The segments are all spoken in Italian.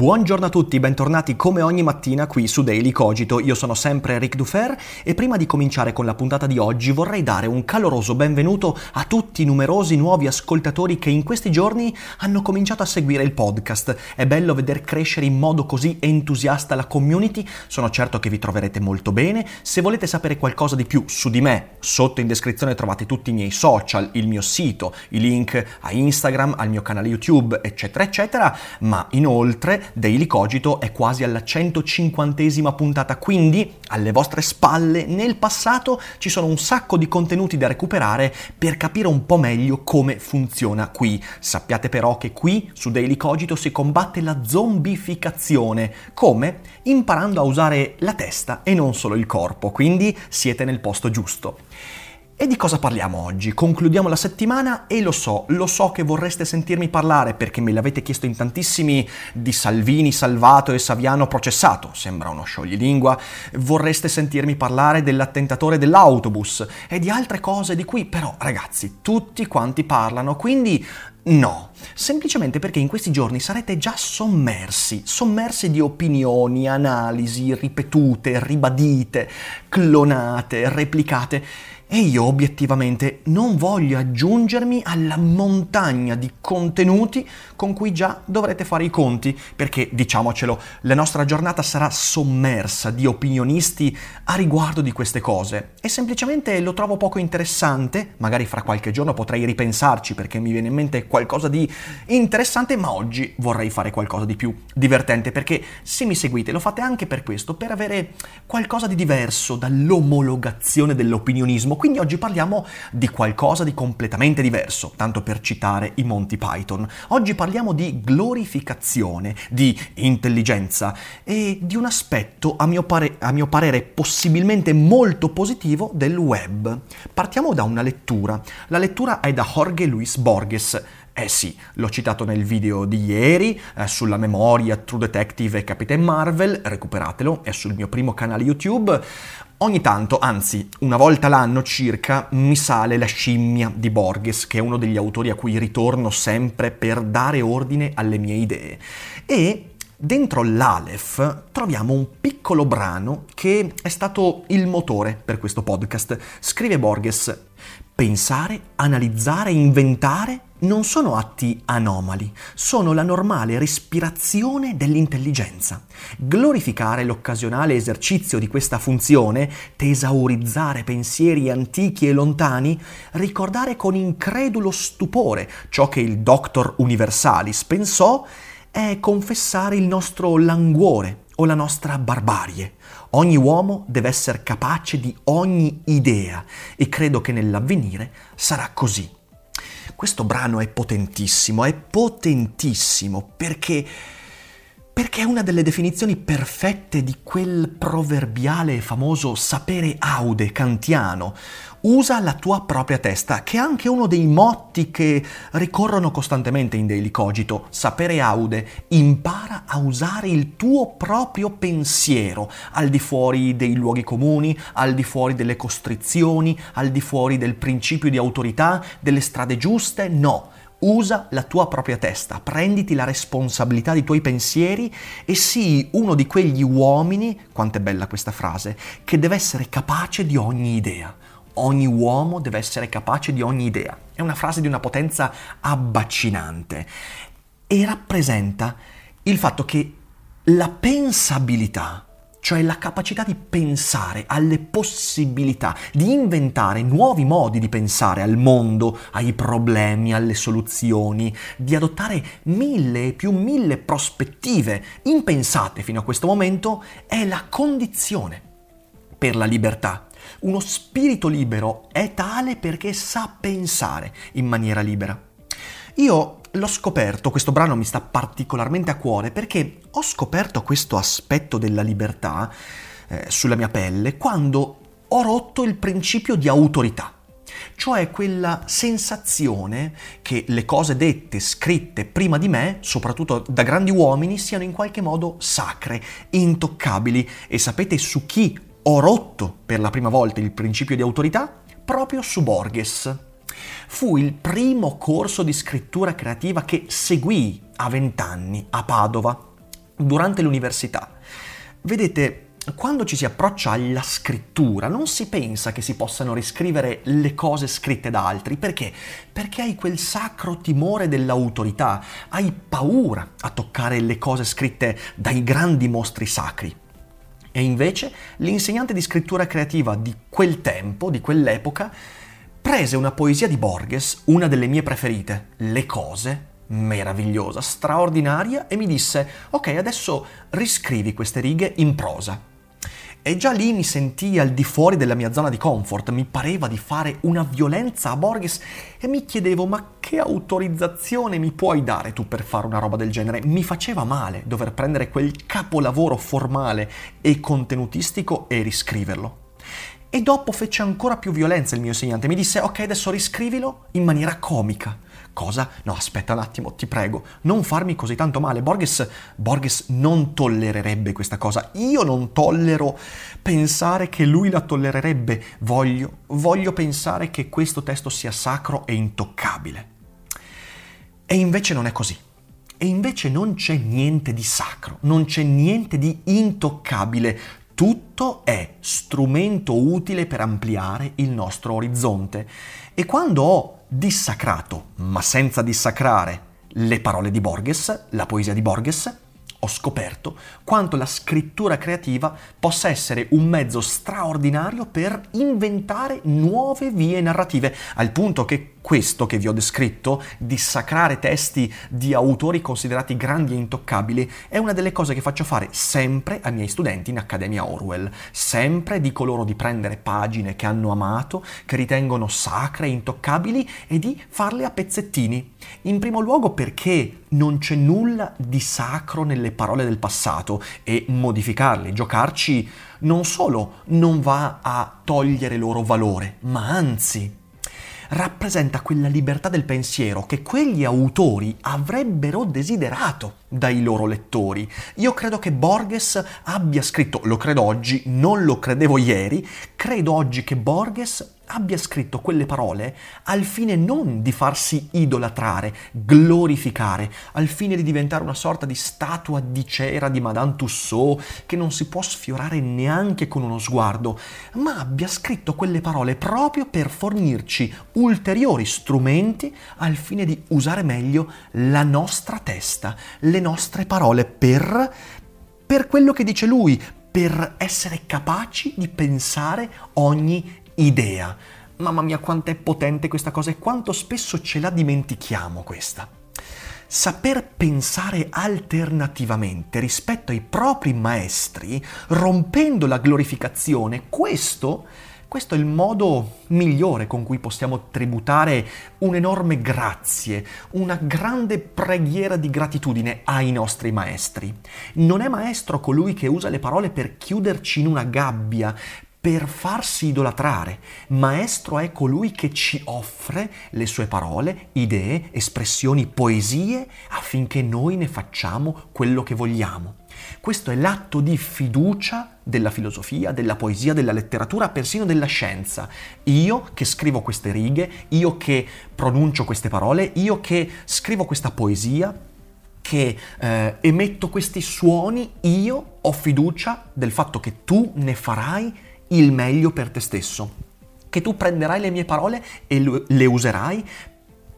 Buongiorno a tutti, bentornati come ogni mattina qui su Daily Cogito. Io sono sempre Ric Dufer e prima di cominciare con la puntata di oggi vorrei dare un caloroso benvenuto a tutti i numerosi nuovi ascoltatori che in questi giorni hanno cominciato a seguire il podcast. È bello veder crescere in modo così entusiasta la community, sono certo che vi troverete molto bene. Se volete sapere qualcosa di più su di me, sotto in descrizione trovate tutti i miei social, il mio sito, i link a Instagram, al mio canale YouTube, eccetera, eccetera, ma inoltre Daily Cogito è quasi alla 150esima puntata, quindi alle vostre spalle nel passato ci sono un sacco di contenuti da recuperare per capire un po' meglio come funziona qui. Sappiate però che qui su Daily Cogito si combatte la zombificazione. Come? Imparando a usare la testa e non solo il corpo, quindi siete nel posto giusto. E di cosa parliamo oggi? Concludiamo la settimana e lo so, lo so che vorreste sentirmi parlare perché me l'avete chiesto in tantissimi di Salvini salvato e Saviano processato, sembra uno scioglilingua, vorreste sentirmi parlare dell'attentatore dell'autobus e di altre cose di cui però ragazzi tutti quanti parlano, quindi No, semplicemente perché in questi giorni sarete già sommersi, sommersi di opinioni, analisi ripetute, ribadite, clonate, replicate e io obiettivamente non voglio aggiungermi alla montagna di contenuti con cui già dovrete fare i conti, perché diciamocelo, la nostra giornata sarà sommersa di opinionisti a riguardo di queste cose. E semplicemente lo trovo poco interessante, magari fra qualche giorno potrei ripensarci perché mi viene in mente qualcosa di interessante, ma oggi vorrei fare qualcosa di più divertente perché se mi seguite lo fate anche per questo, per avere qualcosa di diverso dall'omologazione dell'opinionismo quindi oggi parliamo di qualcosa di completamente diverso, tanto per citare i Monty Python. Oggi parliamo di glorificazione, di intelligenza e di un aspetto, a mio, pare- a mio parere, possibilmente molto positivo del web. Partiamo da una lettura. La lettura è da Jorge Luis Borges. Eh sì, l'ho citato nel video di ieri eh, sulla memoria True Detective e Capitan Marvel, recuperatelo, è sul mio primo canale YouTube. Ogni tanto, anzi una volta l'anno circa, mi sale la scimmia di Borges, che è uno degli autori a cui ritorno sempre per dare ordine alle mie idee. E dentro l'Aleph troviamo un piccolo brano che è stato il motore per questo podcast. Scrive Borges, pensare, analizzare, inventare non sono atti anomali, sono la normale respirazione dell'intelligenza. Glorificare l'occasionale esercizio di questa funzione, tesaurizzare pensieri antichi e lontani, ricordare con incredulo stupore ciò che il Doctor Universalis pensò, è confessare il nostro languore o la nostra barbarie. Ogni uomo deve essere capace di ogni idea e credo che nell'avvenire sarà così. Questo brano è potentissimo, è potentissimo perché perché è una delle definizioni perfette di quel proverbiale e famoso sapere aude kantiano. Usa la tua propria testa, che è anche uno dei motti che ricorrono costantemente in Daily Cogito. Sapere aude, impara a usare il tuo proprio pensiero, al di fuori dei luoghi comuni, al di fuori delle costrizioni, al di fuori del principio di autorità, delle strade giuste, no Usa la tua propria testa, prenditi la responsabilità dei tuoi pensieri e sii uno di quegli uomini, quanto è bella questa frase, che deve essere capace di ogni idea. Ogni uomo deve essere capace di ogni idea. È una frase di una potenza abbacinante e rappresenta il fatto che la pensabilità cioè la capacità di pensare alle possibilità, di inventare nuovi modi di pensare al mondo, ai problemi, alle soluzioni, di adottare mille e più mille prospettive impensate fino a questo momento, è la condizione per la libertà. Uno spirito libero è tale perché sa pensare in maniera libera. Io l'ho scoperto, questo brano mi sta particolarmente a cuore perché ho scoperto questo aspetto della libertà eh, sulla mia pelle quando ho rotto il principio di autorità cioè quella sensazione che le cose dette, scritte prima di me, soprattutto da grandi uomini, siano in qualche modo sacre, intoccabili. E sapete su chi ho rotto per la prima volta il principio di autorità? Proprio su Borges. Fu il primo corso di scrittura creativa che seguì a vent'anni a Padova, durante l'università. Vedete, quando ci si approccia alla scrittura non si pensa che si possano riscrivere le cose scritte da altri, perché? Perché hai quel sacro timore dell'autorità, hai paura a toccare le cose scritte dai grandi mostri sacri. E invece l'insegnante di scrittura creativa di quel tempo, di quell'epoca, prese una poesia di Borges, una delle mie preferite, Le cose, meravigliosa, straordinaria, e mi disse, ok, adesso riscrivi queste righe in prosa. E già lì mi sentii al di fuori della mia zona di comfort, mi pareva di fare una violenza a Borges e mi chiedevo ma che autorizzazione mi puoi dare tu per fare una roba del genere? Mi faceva male dover prendere quel capolavoro formale e contenutistico e riscriverlo. E dopo fece ancora più violenza il mio insegnante, mi disse ok adesso riscrivilo in maniera comica. Cosa? No, aspetta un attimo, ti prego, non farmi così tanto male. Borges, Borges non tollererebbe questa cosa. Io non tollero pensare che lui la tollererebbe. Voglio, voglio pensare che questo testo sia sacro e intoccabile. E invece non è così. E invece non c'è niente di sacro, non c'è niente di intoccabile. Tutto è strumento utile per ampliare il nostro orizzonte. E quando ho dissacrato, ma senza dissacrare, le parole di Borges, la poesia di Borges, ho scoperto quanto la scrittura creativa possa essere un mezzo straordinario per inventare nuove vie narrative, al punto che questo che vi ho descritto, dissacrare testi di autori considerati grandi e intoccabili, è una delle cose che faccio fare sempre ai miei studenti in Accademia Orwell. Sempre dico loro di prendere pagine che hanno amato, che ritengono sacre e intoccabili, e di farle a pezzettini. In primo luogo perché non c'è nulla di sacro nelle parole del passato e modificarle, giocarci, non solo non va a togliere loro valore, ma anzi rappresenta quella libertà del pensiero che quegli autori avrebbero desiderato dai loro lettori. Io credo che Borges abbia scritto, lo credo oggi, non lo credevo ieri, credo oggi che Borges abbia scritto quelle parole al fine non di farsi idolatrare, glorificare, al fine di diventare una sorta di statua di cera di Madame Tussaud che non si può sfiorare neanche con uno sguardo, ma abbia scritto quelle parole proprio per fornirci ulteriori strumenti al fine di usare meglio la nostra testa, le nostre parole per per quello che dice lui, per essere capaci di pensare ogni idea. Mamma mia, quanto è potente questa cosa e quanto spesso ce la dimentichiamo questa. Saper pensare alternativamente rispetto ai propri maestri, rompendo la glorificazione, questo, questo è il modo migliore con cui possiamo tributare un'enorme grazie, una grande preghiera di gratitudine ai nostri maestri. Non è maestro colui che usa le parole per chiuderci in una gabbia, per farsi idolatrare. Maestro è colui che ci offre le sue parole, idee, espressioni, poesie affinché noi ne facciamo quello che vogliamo. Questo è l'atto di fiducia della filosofia, della poesia, della letteratura, persino della scienza. Io che scrivo queste righe, io che pronuncio queste parole, io che scrivo questa poesia, che eh, emetto questi suoni, io ho fiducia del fatto che tu ne farai il meglio per te stesso, che tu prenderai le mie parole e le userai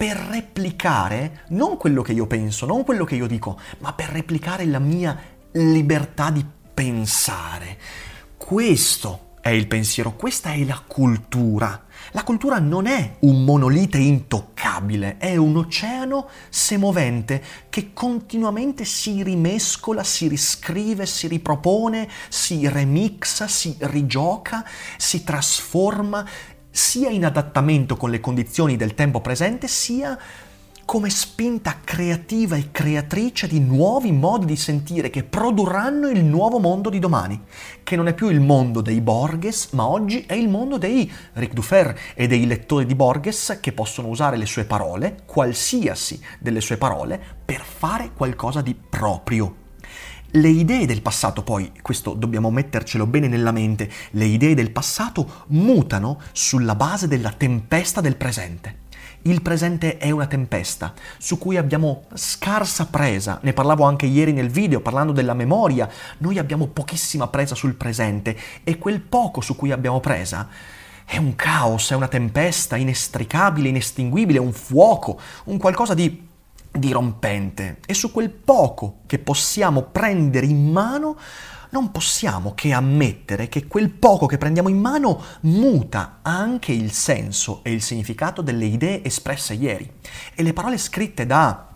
per replicare non quello che io penso, non quello che io dico, ma per replicare la mia libertà di pensare. Questo è il pensiero, questa è la cultura. La cultura non è un monolite intoccabile, è un oceano semovente che continuamente si rimescola, si riscrive, si ripropone, si remixa, si rigioca, si trasforma, sia in adattamento con le condizioni del tempo presente, sia come spinta creativa e creatrice di nuovi modi di sentire che produrranno il nuovo mondo di domani, che non è più il mondo dei Borges, ma oggi è il mondo dei Ric Dufer e dei lettori di Borges che possono usare le sue parole, qualsiasi delle sue parole, per fare qualcosa di proprio. Le idee del passato, poi, questo dobbiamo mettercelo bene nella mente, le idee del passato mutano sulla base della tempesta del presente. Il presente è una tempesta su cui abbiamo scarsa presa, ne parlavo anche ieri nel video parlando della memoria, noi abbiamo pochissima presa sul presente e quel poco su cui abbiamo presa è un caos, è una tempesta inestricabile, inestinguibile, un fuoco, un qualcosa di dirompente. E su quel poco che possiamo prendere in mano non possiamo che ammettere che quel poco che prendiamo in mano muta anche il senso e il significato delle idee espresse ieri. E le parole scritte da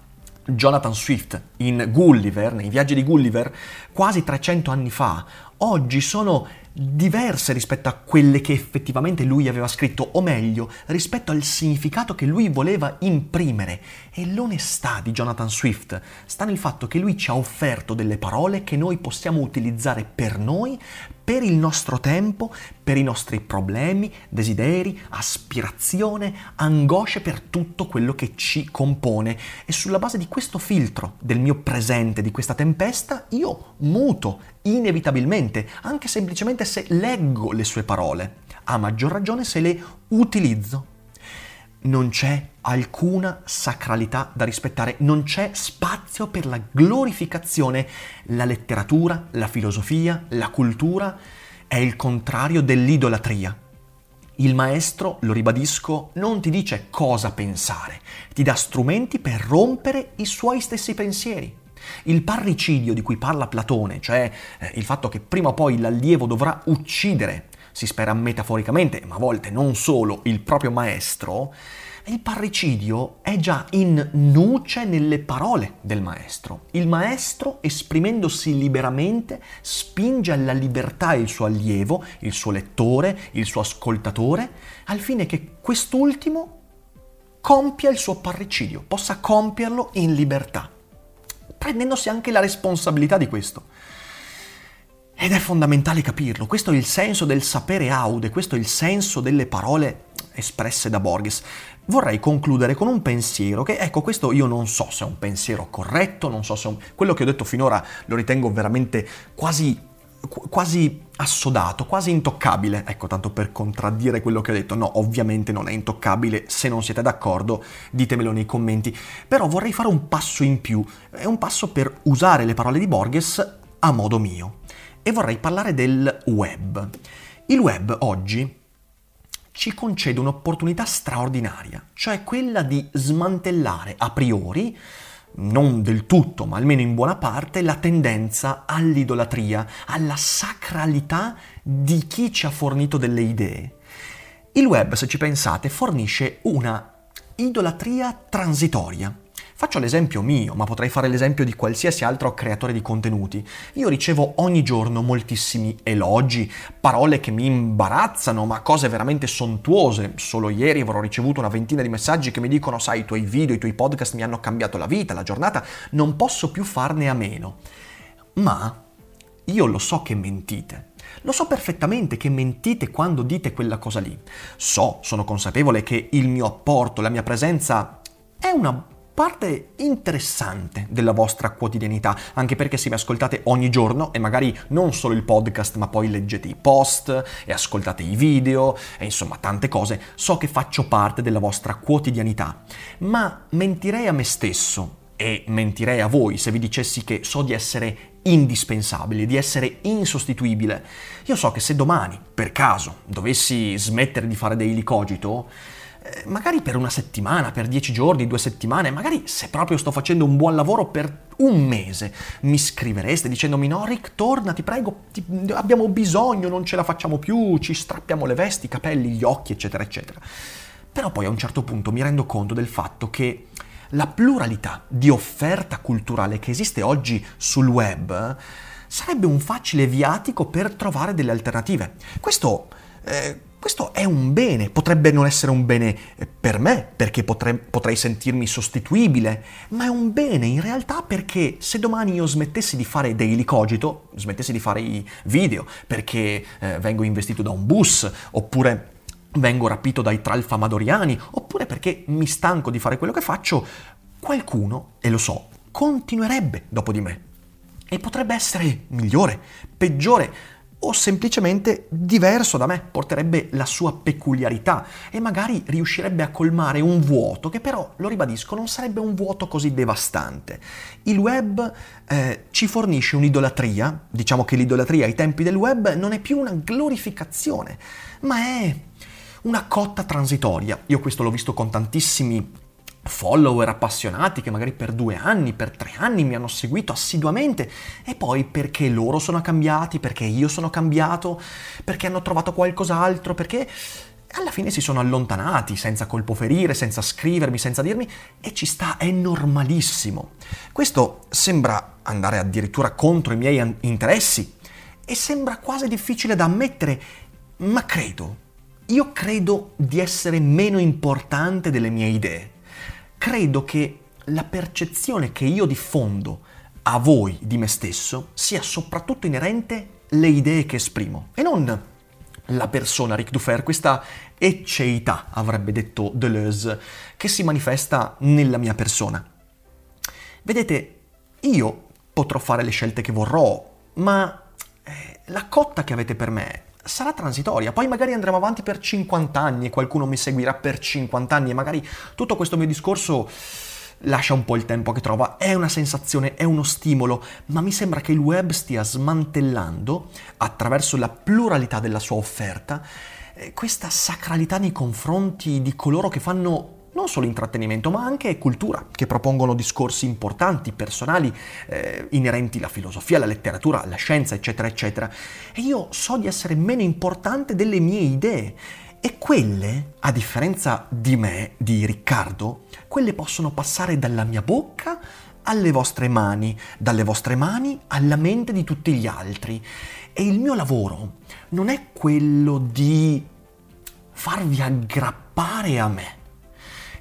Jonathan Swift in Gulliver, nei viaggi di Gulliver, quasi 300 anni fa, oggi sono diverse rispetto a quelle che effettivamente lui aveva scritto, o meglio, rispetto al significato che lui voleva imprimere. E l'onestà di Jonathan Swift sta nel fatto che lui ci ha offerto delle parole che noi possiamo utilizzare per noi, per il nostro tempo, per i nostri problemi, desideri, aspirazione, angosce, per tutto quello che ci compone. E sulla base di questo filtro del mio presente, di questa tempesta, io muto inevitabilmente, anche semplicemente se leggo le sue parole, a maggior ragione se le utilizzo. Non c'è alcuna sacralità da rispettare, non c'è spazio per la glorificazione. La letteratura, la filosofia, la cultura è il contrario dell'idolatria. Il maestro, lo ribadisco, non ti dice cosa pensare, ti dà strumenti per rompere i suoi stessi pensieri. Il parricidio di cui parla Platone, cioè eh, il fatto che prima o poi l'allievo dovrà uccidere, si spera metaforicamente, ma a volte non solo, il proprio maestro, il parricidio è già in nuce nelle parole del maestro. Il maestro, esprimendosi liberamente, spinge alla libertà il suo allievo, il suo lettore, il suo ascoltatore, al fine che quest'ultimo compia il suo parricidio, possa compierlo in libertà prendendosi anche la responsabilità di questo. Ed è fondamentale capirlo, questo è il senso del sapere aude, questo è il senso delle parole espresse da Borges. Vorrei concludere con un pensiero che, ecco, questo io non so se è un pensiero corretto, non so se un... quello che ho detto finora lo ritengo veramente quasi quasi assodato, quasi intoccabile. Ecco, tanto per contraddire quello che ho detto, no, ovviamente non è intoccabile, se non siete d'accordo ditemelo nei commenti. Però vorrei fare un passo in più, è un passo per usare le parole di Borges a modo mio. E vorrei parlare del web. Il web oggi ci concede un'opportunità straordinaria, cioè quella di smantellare a priori non del tutto, ma almeno in buona parte, la tendenza all'idolatria, alla sacralità di chi ci ha fornito delle idee. Il web, se ci pensate, fornisce una idolatria transitoria. Faccio l'esempio mio, ma potrei fare l'esempio di qualsiasi altro creatore di contenuti. Io ricevo ogni giorno moltissimi elogi, parole che mi imbarazzano, ma cose veramente sontuose. Solo ieri avrò ricevuto una ventina di messaggi che mi dicono, sai, i tuoi video, i tuoi podcast mi hanno cambiato la vita, la giornata, non posso più farne a meno. Ma io lo so che mentite. Lo so perfettamente che mentite quando dite quella cosa lì. So, sono consapevole che il mio apporto, la mia presenza è una parte interessante della vostra quotidianità, anche perché se mi ascoltate ogni giorno e magari non solo il podcast, ma poi leggete i post e ascoltate i video e insomma tante cose, so che faccio parte della vostra quotidianità. Ma mentirei a me stesso e mentirei a voi se vi dicessi che so di essere indispensabile, di essere insostituibile. Io so che se domani, per caso, dovessi smettere di fare dei licogito, eh, magari per una settimana, per dieci giorni, due settimane, magari se proprio sto facendo un buon lavoro per un mese, mi scrivereste dicendomi no Rick, torna, ti prego, ti, abbiamo bisogno, non ce la facciamo più, ci strappiamo le vesti, i capelli, gli occhi, eccetera, eccetera. Però poi a un certo punto mi rendo conto del fatto che la pluralità di offerta culturale che esiste oggi sul web sarebbe un facile viatico per trovare delle alternative. Questo, eh, questo è un bene, potrebbe non essere un bene eh, per me, perché potrei, potrei, sentirmi sostituibile, ma è un bene in realtà perché se domani io smettessi di fare daily cogito, smettessi di fare i video perché eh, vengo investito da un bus, oppure vengo rapito dai tralfamadoriani, oppure perché mi stanco di fare quello che faccio, qualcuno, e lo so, continuerebbe dopo di me. E potrebbe essere migliore, peggiore o semplicemente diverso da me, porterebbe la sua peculiarità e magari riuscirebbe a colmare un vuoto che però, lo ribadisco, non sarebbe un vuoto così devastante. Il web eh, ci fornisce un'idolatria, diciamo che l'idolatria ai tempi del web non è più una glorificazione, ma è una cotta transitoria. Io questo l'ho visto con tantissimi follower appassionati che magari per due anni, per tre anni mi hanno seguito assiduamente e poi perché loro sono cambiati, perché io sono cambiato, perché hanno trovato qualcos'altro, perché alla fine si sono allontanati senza colpo ferire, senza scrivermi, senza dirmi e ci sta, è normalissimo. Questo sembra andare addirittura contro i miei interessi e sembra quasi difficile da ammettere, ma credo io credo di essere meno importante delle mie idee. Credo che la percezione che io diffondo a voi di me stesso sia soprattutto inerente alle idee che esprimo e non la persona Ric Dufer, questa ecceità, avrebbe detto Deleuze, che si manifesta nella mia persona. Vedete, io potrò fare le scelte che vorrò, ma eh, la cotta che avete per me sarà transitoria, poi magari andremo avanti per 50 anni e qualcuno mi seguirà per 50 anni e magari tutto questo mio discorso lascia un po' il tempo che trova, è una sensazione, è uno stimolo, ma mi sembra che il web stia smantellando, attraverso la pluralità della sua offerta, eh, questa sacralità nei confronti di coloro che fanno non solo intrattenimento, ma anche cultura, che propongono discorsi importanti, personali, eh, inerenti alla filosofia, alla letteratura, alla scienza, eccetera, eccetera. E io so di essere meno importante delle mie idee. E quelle, a differenza di me, di Riccardo, quelle possono passare dalla mia bocca alle vostre mani, dalle vostre mani alla mente di tutti gli altri. E il mio lavoro non è quello di farvi aggrappare a me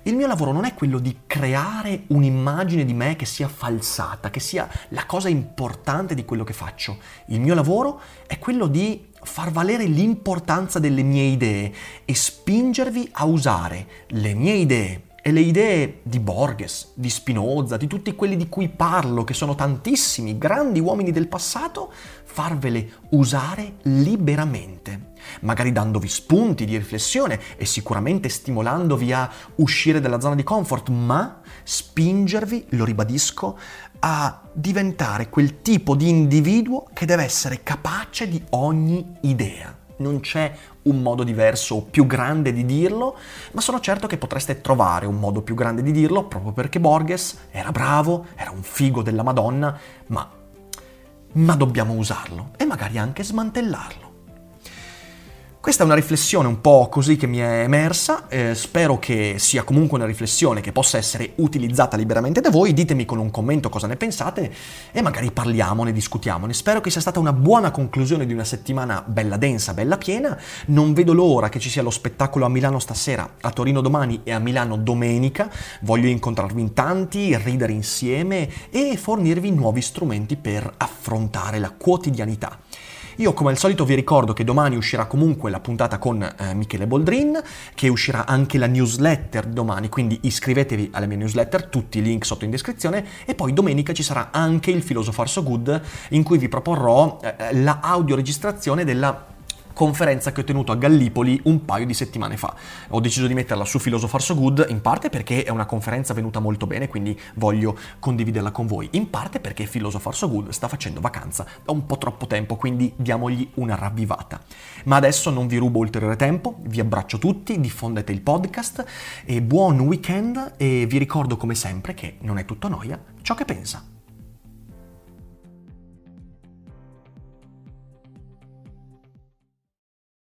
il mio lavoro non è quello di creare un'immagine di me che sia falsata, che sia la cosa importante di quello che faccio. Il mio lavoro è quello di far valere l'importanza delle mie idee e spingervi a usare le mie idee e le idee di Borges, di Spinoza, di tutti quelli di cui parlo, che sono tantissimi, grandi uomini del passato, farvele usare liberamente, magari dandovi spunti di riflessione e sicuramente stimolandovi a uscire dalla zona di comfort, ma spingervi, lo ribadisco, a diventare quel tipo di individuo che deve essere capace di ogni idea non c'è un modo diverso o più grande di dirlo, ma sono certo che potreste trovare un modo più grande di dirlo proprio perché Borges era bravo, era un figo della Madonna, ma, ma dobbiamo usarlo e magari anche smantellarlo. Questa è una riflessione un po' così che mi è emersa, eh, spero che sia comunque una riflessione che possa essere utilizzata liberamente da voi, ditemi con un commento cosa ne pensate e magari parliamone, discutiamone. Spero che sia stata una buona conclusione di una settimana bella densa, bella piena, non vedo l'ora che ci sia lo spettacolo a Milano stasera, a Torino domani e a Milano domenica, voglio incontrarvi in tanti, ridere insieme e fornirvi nuovi strumenti per affrontare la quotidianità. Io come al solito vi ricordo che domani uscirà comunque la puntata con eh, Michele Boldrin, che uscirà anche la newsletter domani, quindi iscrivetevi alle mie newsletter, tutti i link sotto in descrizione, e poi domenica ci sarà anche il Philosopher So Good in cui vi proporrò eh, la audioregistrazione della conferenza che ho tenuto a Gallipoli un paio di settimane fa. Ho deciso di metterla su Philosopher So Good, in parte perché è una conferenza venuta molto bene, quindi voglio condividerla con voi, in parte perché Philosopher So Good sta facendo vacanza da un po' troppo tempo, quindi diamogli una ravvivata. Ma adesso non vi rubo ulteriore tempo, vi abbraccio tutti, diffondete il podcast e buon weekend e vi ricordo come sempre che non è tutto noia ciò che pensa.